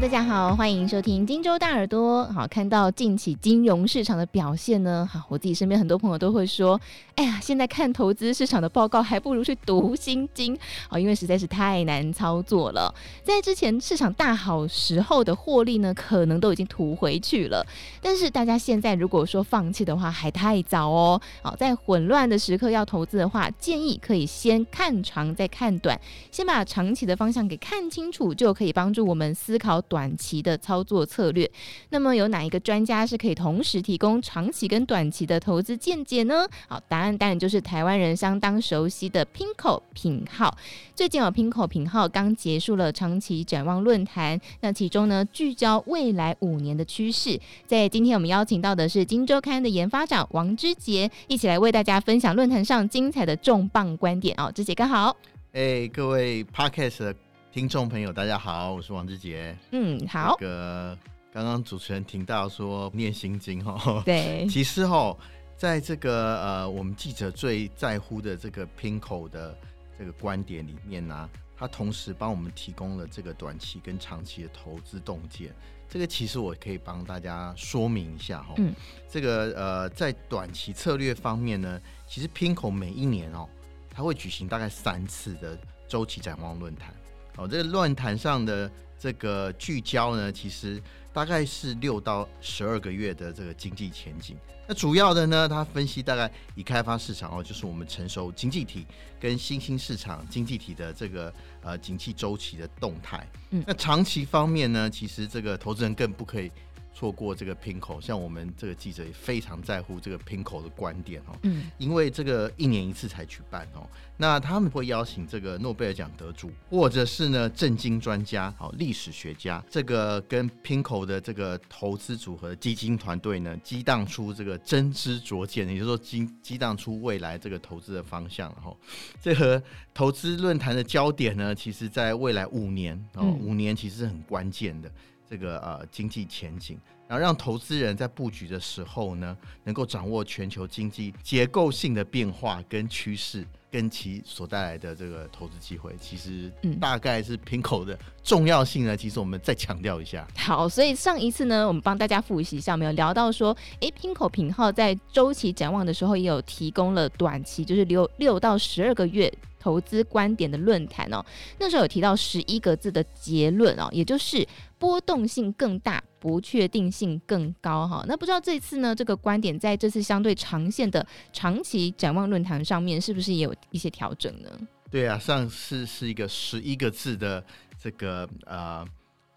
大家好，欢迎收听荆州大耳朵。好，看到近期金融市场的表现呢，好，我自己身边很多朋友都会说，哎呀，现在看投资市场的报告，还不如去读心经。好，因为实在是太难操作了。在之前市场大好时候的获利呢，可能都已经吐回去了。但是大家现在如果说放弃的话，还太早哦。好，在混乱的时刻要投资的话，建议可以先看长再看短，先把长期的方向给看清楚，就可以帮助我们思考。短期的操作策略，那么有哪一个专家是可以同时提供长期跟短期的投资见解呢？好，答案当然就是台湾人相当熟悉的 Pinko 品号。最近有 Pinko 品号刚结束了长期展望论坛，那其中呢聚焦未来五年的趋势。在今天我们邀请到的是金周刊的研发长王之杰，一起来为大家分享论坛上精彩的重磅观点哦。之杰哥好，哎、各位 Podcast。听众朋友，大家好，我是王志杰。嗯，好。这个刚刚主持人听到说念心经哈，对，其实哈，在这个呃，我们记者最在乎的这个 Pinko 的这个观点里面呢、啊，他同时帮我们提供了这个短期跟长期的投资洞见。这个其实我可以帮大家说明一下哈。嗯。这个呃，在短期策略方面呢，其实 Pinko 每一年哦，他会举行大概三次的周期展望论坛。哦，这个论坛上的这个聚焦呢，其实大概是六到十二个月的这个经济前景。那主要的呢，它分析大概已开发市场哦，就是我们成熟经济体跟新兴市场经济体的这个呃景气周期的动态。嗯，那长期方面呢，其实这个投资人更不可以。错过这个 PINKO，像我们这个记者也非常在乎这个 PINKO 的观点哦，嗯，因为这个一年一次才举办哦，那他们会邀请这个诺贝尔奖得主，或者是呢政经专家、好历史学家，这个跟 PINKO 的这个投资组合基金团队呢，激荡出这个真知灼见，也就是说激激荡出未来这个投资的方向，然后这个投资论坛的焦点呢，其实在未来五年哦，五年其实是很关键的。这个呃经济前景，然后让投资人在布局的时候呢，能够掌握全球经济结构性的变化跟趋势，跟其所带来的这个投资机会，其实大概是 PIMCO 的重要性呢。其实我们再强调一下。好，所以上一次呢，我们帮大家复习一下，我们有聊到说，诶，PIMCO 品号在周期展望的时候，也有提供了短期，就是六六到十二个月。投资观点的论坛哦，那时候有提到十一个字的结论哦，也就是波动性更大，不确定性更高哈。那不知道这次呢，这个观点在这次相对长线的长期展望论坛上面，是不是也有一些调整呢？对啊，上次是一个十一个字的这个呃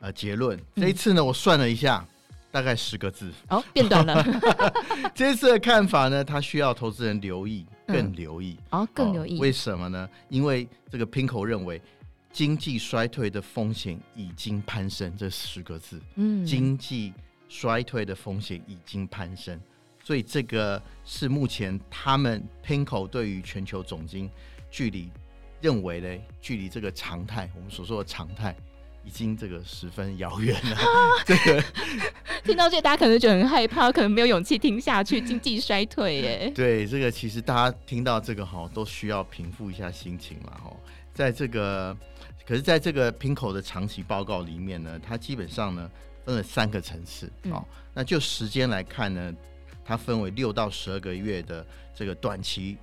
呃结论，这一次呢，我算了一下。嗯大概十个字哦，变短了。这次的看法呢，他需要投资人留意，更留意、嗯、哦，更留意、哦。为什么呢？因为这个 Pinko 认为经济衰退的风险已经攀升。这十个字，嗯，经济衰退的风险已经攀升，所以这个是目前他们 Pinko 对于全球总经距离认为的距离这个常态，我们所说的常态。已经这个十分遥远了。这个听到这，大家可能觉得很害怕，可能没有勇气听下去。经济衰退，耶。对，这个其实大家听到这个哈，都需要平复一下心情了哈。在这个，可是在这个 PIMCO 的长期报告里面呢，它基本上呢分了三个层次。哦，那就时间来看呢，它分为六到十二个月的这个短期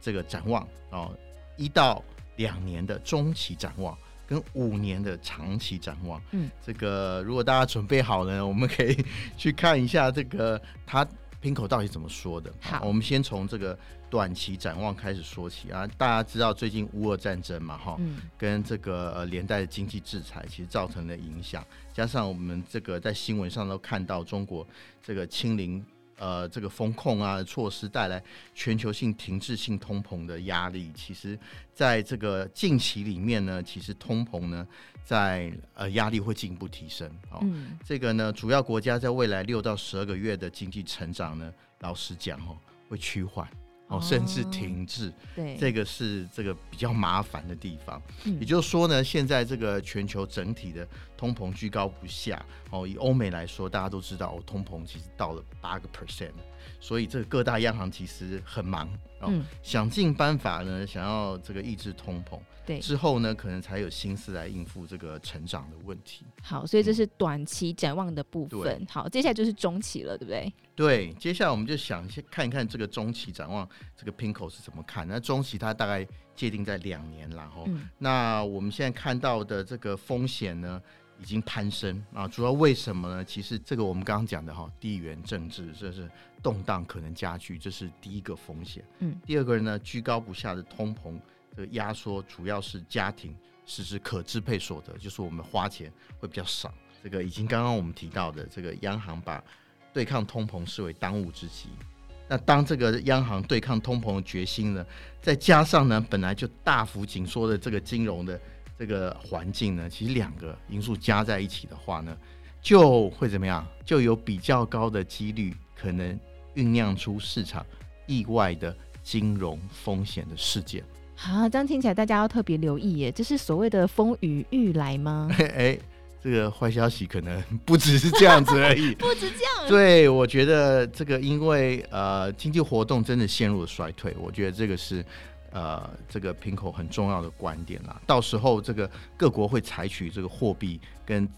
这个展望哦，一到两年的中期展望。跟五年的长期展望，嗯，这个如果大家准备好了，我们可以去看一下这个他 PIMCO 到底怎么说的。好，我们先从这个短期展望开始说起啊。大家知道最近乌俄战争嘛，哈，嗯，跟这个呃连带的经济制裁，其实造成了影响，加上我们这个在新闻上都看到中国这个清零。呃，这个风控啊措施带来全球性停滞性通膨的压力，其实在这个近期里面呢，其实通膨呢在呃压力会进一步提升。哦，嗯、这个呢，主要国家在未来六到十二个月的经济成长呢，老实讲哦，会趋缓。哦，甚至停滞。对，这个是这个比较麻烦的地方。嗯，也就是说呢，现在这个全球整体的通膨居高不下。哦，以欧美来说，大家都知道，哦，通膨其实到了八个 percent。所以，这个各大央行其实很忙，哦，嗯，想尽办法呢，想要这个抑制通膨。对，之后呢，可能才有心思来应付这个成长的问题。好，所以这是短期展望的部分。嗯、好，接下来就是中期了，对不对？对，接下来我们就想先看一看这个中期展望，这个 PIMCO 是怎么看？那中期它大概界定在两年，然后，嗯、那我们现在看到的这个风险呢，已经攀升啊。主要为什么呢？其实这个我们刚刚讲的哈，地缘政治这是动荡可能加剧，这是第一个风险。嗯，第二个呢，居高不下的通膨。这个压缩主要是家庭实施可支配所得，就是我们花钱会比较少。这个已经刚刚我们提到的，这个央行把对抗通膨视为当务之急。那当这个央行对抗通膨的决心呢，再加上呢本来就大幅紧缩的这个金融的这个环境呢，其实两个因素加在一起的话呢，就会怎么样？就有比较高的几率可能酝酿出市场意外的金融风险的事件。啊，这样听起来大家要特别留意耶，这是所谓的风雨欲来吗？哎、欸，这个坏消息可能不只是这样子而已，不止这样。对，我觉得这个因为呃经济活动真的陷入了衰退，我觉得这个是呃这个 PIMCO 很重要的观点啦。到时候这个各国会采取这个货币跟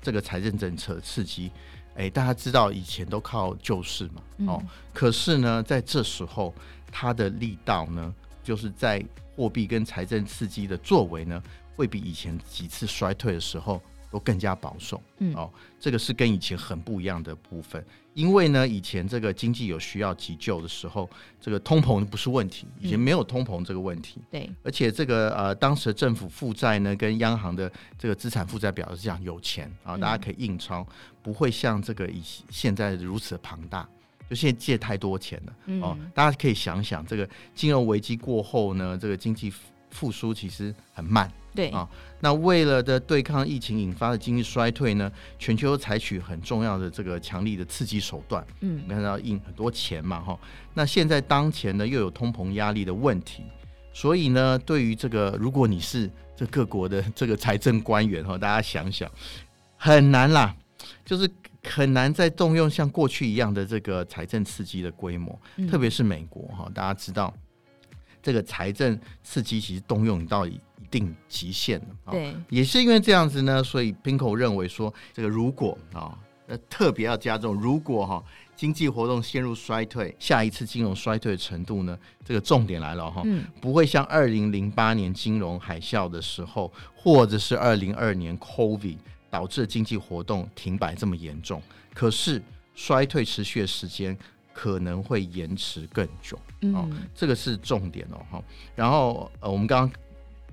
这个财政政策刺激，哎、欸，大家知道以前都靠救市嘛，嗯、哦，可是呢，在这时候它的力道呢，就是在货币跟财政刺激的作为呢，会比以前几次衰退的时候都更加保守。嗯，哦，这个是跟以前很不一样的部分。因为呢，以前这个经济有需要急救的时候，这个通膨不是问题，以前没有通膨这个问题。对，而且这个呃，当时的政府负债呢，跟央行的这个资产负债表是这样有钱啊，大家可以印钞，不会像这个以现在如此的庞大。就现在借太多钱了，嗯、哦，大家可以想想，这个金融危机过后呢，这个经济复苏其实很慢，对啊、哦。那为了的对抗疫情引发的经济衰退呢，全球采取很重要的这个强力的刺激手段，嗯，你看到印很多钱嘛，哈、哦。那现在当前呢又有通膨压力的问题，所以呢，对于这个如果你是这各国的这个财政官员哈、哦，大家想想，很难啦，就是。很难再动用像过去一样的这个财政刺激的规模，嗯、特别是美国哈，大家知道这个财政刺激其实动用到一定极限了。对，也是因为这样子呢，所以 Pinko 认为说，这个如果啊，那特别要加重，如果哈经济活动陷入衰退，下一次金融衰退的程度呢，这个重点来了哈，嗯、不会像二零零八年金融海啸的时候，或者是二零二二年 COVID。导致经济活动停摆这么严重，可是衰退持续的时间可能会延迟更久，嗯、哦，这个是重点哦，哈。然后呃，我们刚刚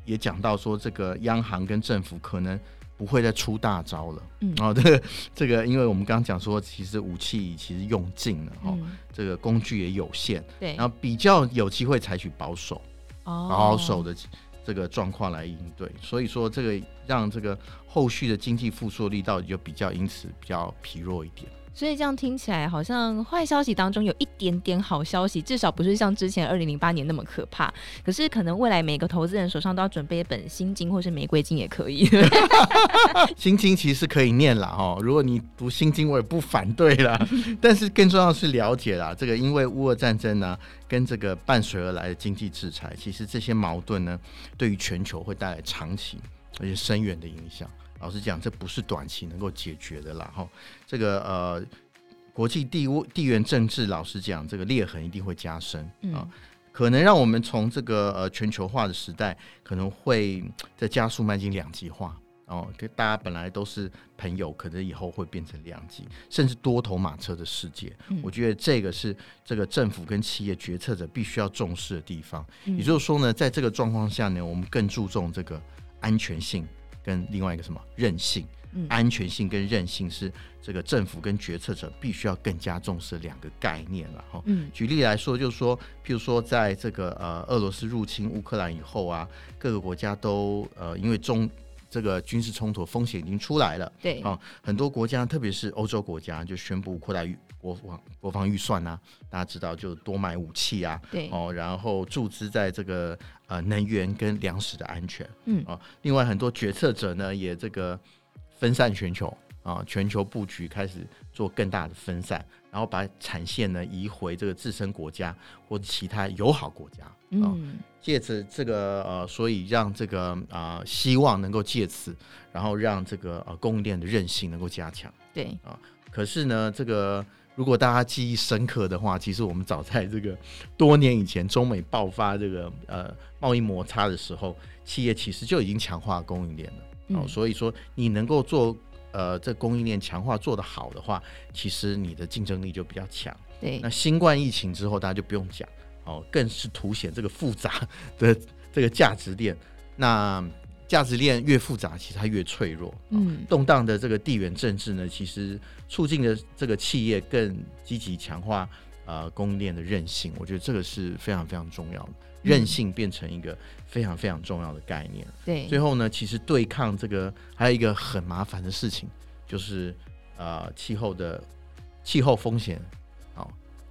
也讲到说，这个央行跟政府可能不会再出大招了，嗯，哦，这个这个，因为我们刚刚讲说，其实武器其实用尽了，哦，嗯、这个工具也有限，对，然后比较有机会采取保守，哦，保守的。这个状况来应对，所以说这个让这个后续的经济复苏力道就比较因此比较疲弱一点。所以这样听起来好像坏消息当中有一点点好消息，至少不是像之前二零零八年那么可怕。可是可能未来每个投资人手上都要准备一本心经或是玫瑰经也可以。心经其实可以念了哈，如果你读心经我也不反对啦。但是更重要的是了解啦，这个因为乌俄战争呢，跟这个伴随而来的经济制裁，其实这些矛盾呢，对于全球会带来长期而且深远的影响。老实讲，这不是短期能够解决的啦。哈，这个呃，国际地地缘政治，老实讲，这个裂痕一定会加深啊，嗯、可能让我们从这个呃全球化的时代，可能会在加速迈进两极化哦。大家本来都是朋友，可能以后会变成两极，甚至多头马车的世界。嗯、我觉得这个是这个政府跟企业决策者必须要重视的地方。嗯、也就是说呢，在这个状况下呢，我们更注重这个安全性。跟另外一个什么韧性，嗯、安全性跟韧性是这个政府跟决策者必须要更加重视的两个概念了哈。嗯、举例来说，就是说，譬如说，在这个呃俄罗斯入侵乌克兰以后啊，各个国家都呃因为中这个军事冲突风险已经出来了，对啊，很多国家特别是欧洲国家就宣布扩大国防国防预算啊，大家知道就多买武器啊，对。哦，然后注资在这个呃能源跟粮食的安全，嗯。哦，另外很多决策者呢也这个分散全球啊，全球布局开始做更大的分散，然后把产线呢移回这个自身国家或者其他友好国家，嗯，借此这个呃，所以让这个啊、呃，希望能够借此，然后让这个呃供应链的韧性能够加强，对。啊、呃，可是呢，这个如果大家记忆深刻的话，其实我们早在这个多年以前，中美爆发这个呃贸易摩擦的时候，企业其实就已经强化供应链了，哦、呃，所以说你能够做。呃，这供应链强化做得好的话，其实你的竞争力就比较强。对，那新冠疫情之后，大家就不用讲哦，更是凸显这个复杂的这个价值链。那价值链越复杂，其实它越脆弱。嗯，动荡的这个地缘政治呢，其实促进了这个企业更积极强化呃供应链的韧性。我觉得这个是非常非常重要的。韧性变成一个非常非常重要的概念。对，最后呢，其实对抗这个还有一个很麻烦的事情，就是呃气候的气候风险哦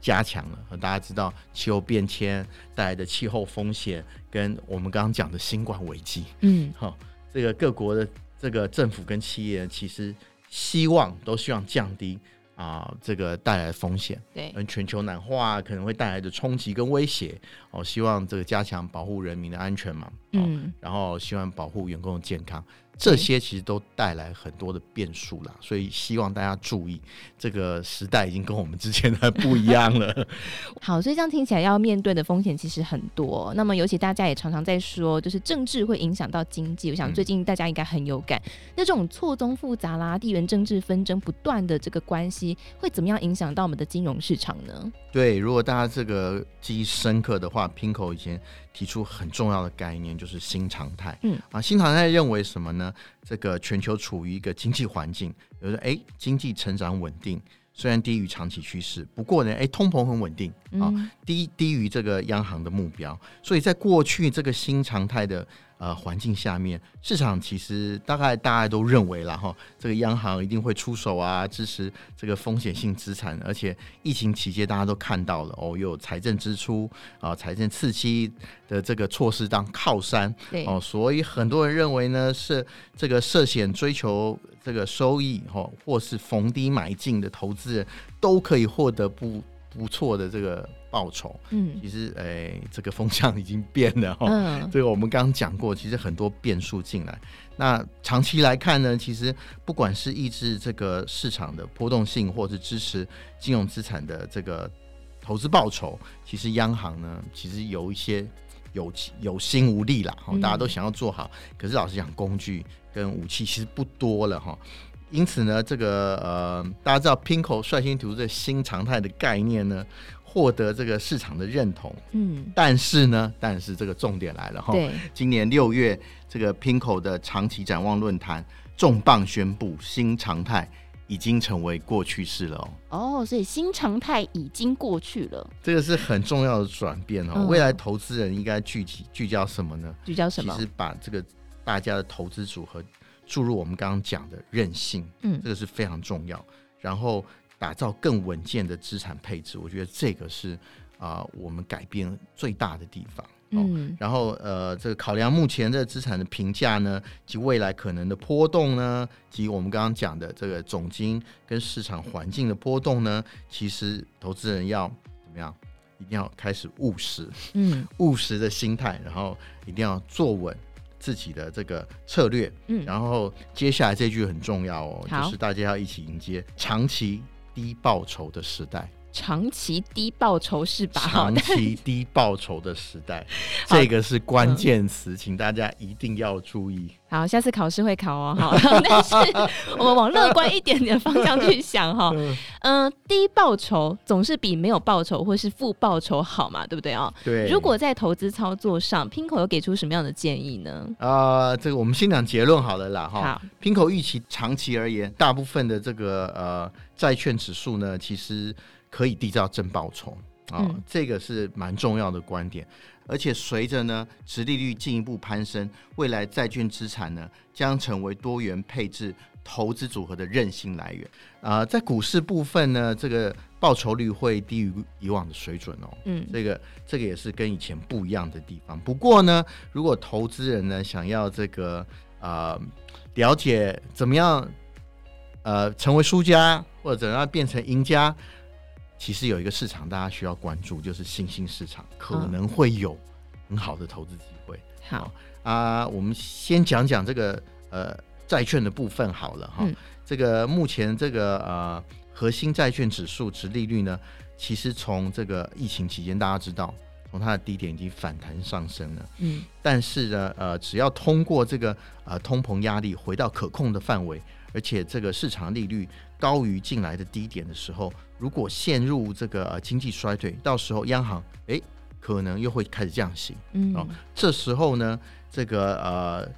加强了。大家知道气候变迁带来的气候风险，跟我们刚刚讲的新冠危机，嗯，好，这个各国的这个政府跟企业其实希望都希望降低。啊，这个带来的风险，对，跟全球暖化可能会带来的冲击跟威胁，哦，希望这个加强保护人民的安全嘛，嗯，然后希望保护员工的健康。这些其实都带来很多的变数啦，所以希望大家注意，这个时代已经跟我们之前的不一样了。好，所以这样听起来要面对的风险其实很多。那么，尤其大家也常常在说，就是政治会影响到经济。我想最近大家应该很有感，嗯、那这种错综复杂啦、地缘政治纷争不断的这个关系，会怎么样影响到我们的金融市场呢？对，如果大家这个记忆深刻的话，Pinko 以前提出很重要的概念，就是新常态。嗯啊，新常态认为什么呢？这个全球处于一个经济环境，比如说，哎，经济成长稳定，虽然低于长期趋势，不过呢，哎，通膨很稳定啊，低低于这个央行的目标，所以在过去这个新常态的。呃，环境下面，市场其实大概大家都认为啦哈，这个央行一定会出手啊，支持这个风险性资产，而且疫情期间大家都看到了哦，又有财政支出啊，财政刺激的这个措施当靠山，哦，所以很多人认为呢，是这个涉险追求这个收益哈，或是逢低买进的投资人都可以获得不不错的这个。报酬，嗯，其实，诶、欸，这个风向已经变了哈。嗯，这个我们刚刚讲过，其实很多变数进来。那长期来看呢，其实不管是抑制这个市场的波动性，或是支持金融资产的这个投资报酬，其实央行呢，其实有一些有有心无力啦。哈，大家都想要做好，嗯、可是老实讲，工具跟武器其实不多了哈。因此呢，这个呃，大家知道 Pinko 率先提出这新常态的概念呢。获得这个市场的认同，嗯，但是呢，但是这个重点来了哈，对，今年六月这个 Pinko 的长期展望论坛重磅宣布，新常态已经成为过去式了哦。哦，所以新常态已经过去了，这个是很重要的转变哦。嗯、未来投资人应该聚集聚焦什么呢？聚焦什么？其实把这个大家的投资组合注入我们刚刚讲的韧性，嗯，这个是非常重要。然后。打造更稳健的资产配置，我觉得这个是啊、呃，我们改变最大的地方。嗯，然后呃，这个考量目前的资产的评价呢，及未来可能的波动呢，及我们刚刚讲的这个总金跟市场环境的波动呢，其实投资人要怎么样？一定要开始务实，嗯，务实的心态，然后一定要坐稳自己的这个策略。嗯，然后接下来这句很重要哦，就是大家要一起迎接长期。低报酬的时代，长期低报酬是吧？长期低报酬的时代，这个是关键词，请大家一定要注意。好，下次考试会考哦。好，但是我们往乐观一点点方向去想哈。嗯、呃，低报酬总是比没有报酬或是负报酬好嘛，对不对啊？对。如果在投资操作上，p i n k o 有给出什么样的建议呢？啊、呃，这个我们先讲结论好了啦哈。好，PIMCO 预期长期而言，大部分的这个呃债券指数呢，其实可以缔造正报酬啊，这个是蛮重要的观点。而且随着呢，殖利率进一步攀升，未来债券资产呢将成为多元配置投资组合的韧性来源啊、呃。在股市部分呢，这个报酬率会低于以往的水准哦。嗯，这个这个也是跟以前不一样的地方。不过呢，如果投资人呢想要这个呃了解怎么样呃成为输家，或者怎样变成赢家，其实有一个市场大家需要关注，就是新兴市场可能会有很好的投资机会。嗯、好啊、呃，我们先讲讲这个呃。债券的部分好了哈，嗯、这个目前这个呃核心债券指数值利率呢，其实从这个疫情期间大家知道，从它的低点已经反弹上升了，嗯，但是呢呃只要通过这个呃通膨压力回到可控的范围，而且这个市场利率高于进来的低点的时候，如果陷入这个呃经济衰退，到时候央行诶可能又会开始降息，嗯，哦，这时候呢这个呃。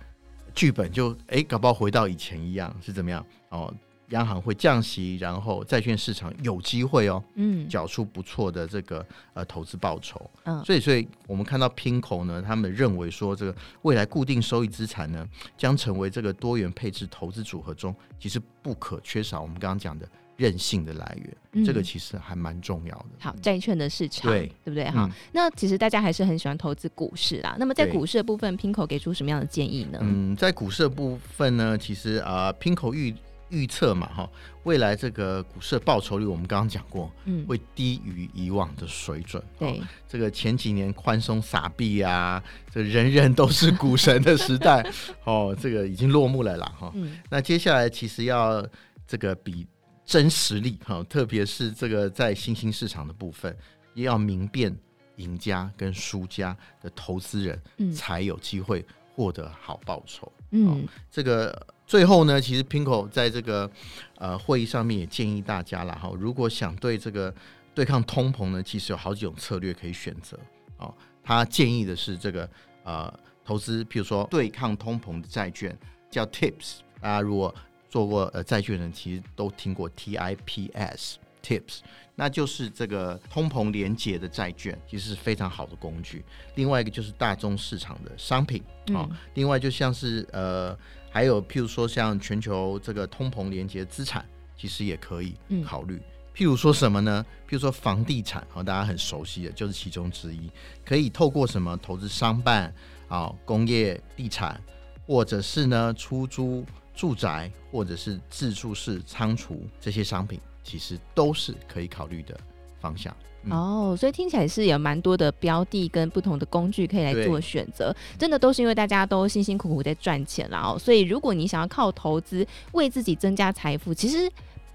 剧本就诶，搞不好回到以前一样是怎么样哦？央行会降息，然后债券市场有机会哦，嗯，缴出不错的这个呃投资报酬。嗯，所以所以我们看到 PIMCO 呢，他们认为说这个未来固定收益资产呢，将成为这个多元配置投资组合中其实不可缺少。我们刚刚讲的。韧性的来源，嗯、这个其实还蛮重要的。好，债券的市场，对对不对？哈，嗯、那其实大家还是很喜欢投资股市啦。那么在股市的部分，PIMCO 给出什么样的建议呢？嗯，在股市的部分呢，其实啊、呃、，PIMCO 预预测嘛，哈，未来这个股市的报酬率，我们刚刚讲过，嗯，会低于以往的水准。对，这个前几年宽松撒币啊，这、人人都是股神的时代，哦，这个已经落幕了啦，哈。嗯，那接下来其实要这个比。真实力哈，特别是这个在新兴市场的部分，也要明辨赢家跟输家的投资人，嗯、才有机会获得好报酬。嗯，这个最后呢，其实 Pinko 在这个呃会议上面也建议大家了哈，如果想对这个对抗通膨呢，其实有好几种策略可以选择。哦，他建议的是这个呃投资，譬如说对抗通膨的债券，叫 TIPS。大家如果做过呃债券人其实都听过 TIPS TIPS，那就是这个通膨连结的债券，其实是非常好的工具。另外一个就是大宗市场的商品啊，嗯、另外就像是呃还有譬如说像全球这个通膨连结资产，其实也可以考虑。嗯、譬如说什么呢？譬如说房地产啊，大家很熟悉的就是其中之一，可以透过什么投资商办啊、工业地产，或者是呢出租。住宅或者是自住式仓储这些商品，其实都是可以考虑的方向。嗯、哦，所以听起来是有蛮多的标的跟不同的工具可以来做选择。真的都是因为大家都辛辛苦苦在赚钱了哦。所以如果你想要靠投资为自己增加财富，其实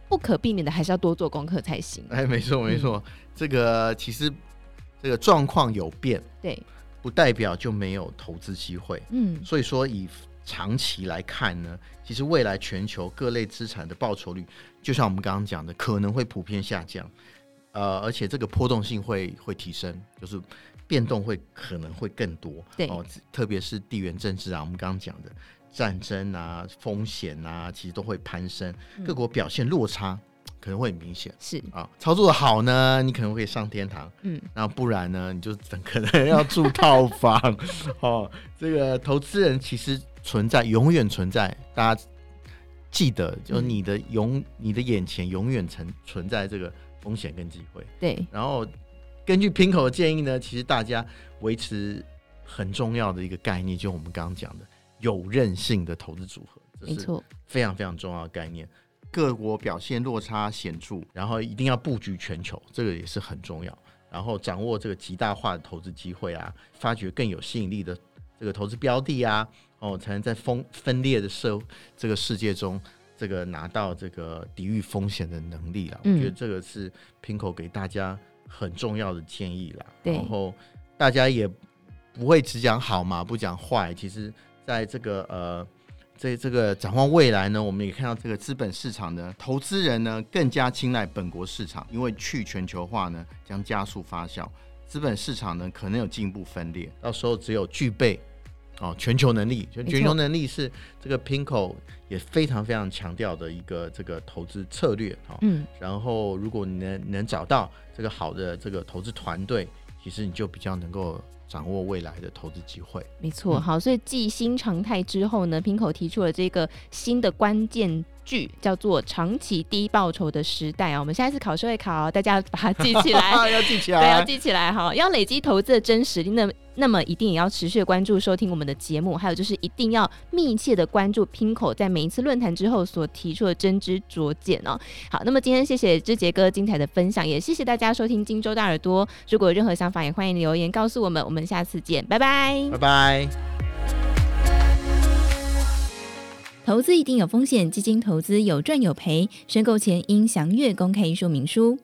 不可避免的还是要多做功课才行。哎，没错没错，嗯、这个其实这个状况有变，对，不代表就没有投资机会。嗯，所以说以。长期来看呢，其实未来全球各类资产的报酬率，就像我们刚刚讲的，可能会普遍下降，呃，而且这个波动性会会提升，就是变动会可能会更多。对哦，特别是地缘政治啊，我们刚刚讲的战争啊、风险啊，其实都会攀升，各国表现落差可能会很明显。是啊，操作的好呢，你可能会上天堂，嗯，那不然呢，你就可能 要住套房。哦，这个投资人其实。存在，永远存在。大家记得，就是你的永，嗯、你的眼前永远存存在这个风险跟机会。对。然后，根据 PIMCO 的建议呢，其实大家维持很重要的一个概念，就我们刚刚讲的有韧性的投资组合，没错，非常非常重要的概念。各国表现落差显著，然后一定要布局全球，这个也是很重要。然后掌握这个极大化的投资机会啊，发掘更有吸引力的这个投资标的啊。哦，才能在分分裂的社这个世界中，这个拿到这个抵御风险的能力了。嗯、我觉得这个是 PIMCO 给大家很重要的建议啦。然后大家也不会只讲好嘛，不讲坏。其实，在这个呃，在这个展望未来呢，我们也看到这个资本市场的投资人呢，更加青睐本国市场，因为去全球化呢将加速发酵，资本市场呢可能有进一步分裂，到时候只有具备。哦，全球能力，全球能力是这个 Pinko 也非常非常强调的一个这个投资策略哦。嗯，然后如果你能能找到这个好的这个投资团队，其实你就比较能够掌握未来的投资机会。没错，好，所以继新常态之后呢，Pinko 提出了这个新的关键。句叫做“长期低报酬的时代”啊，我们下一次考试会考，大家把它记起来，要记起来，对，要记起来哈。要累积投资的真实力，那那么一定也要持续关注收听我们的节目，还有就是一定要密切的关注 PIMCO 在每一次论坛之后所提出的真知灼见哦。好，那么今天谢谢志杰哥精彩的分享，也谢谢大家收听荆州大耳朵。如果有任何想法，也欢迎留言告诉我们。我们下次见，拜拜，拜拜。投资一定有风险，基金投资有赚有赔，申购前应详阅公开说明书。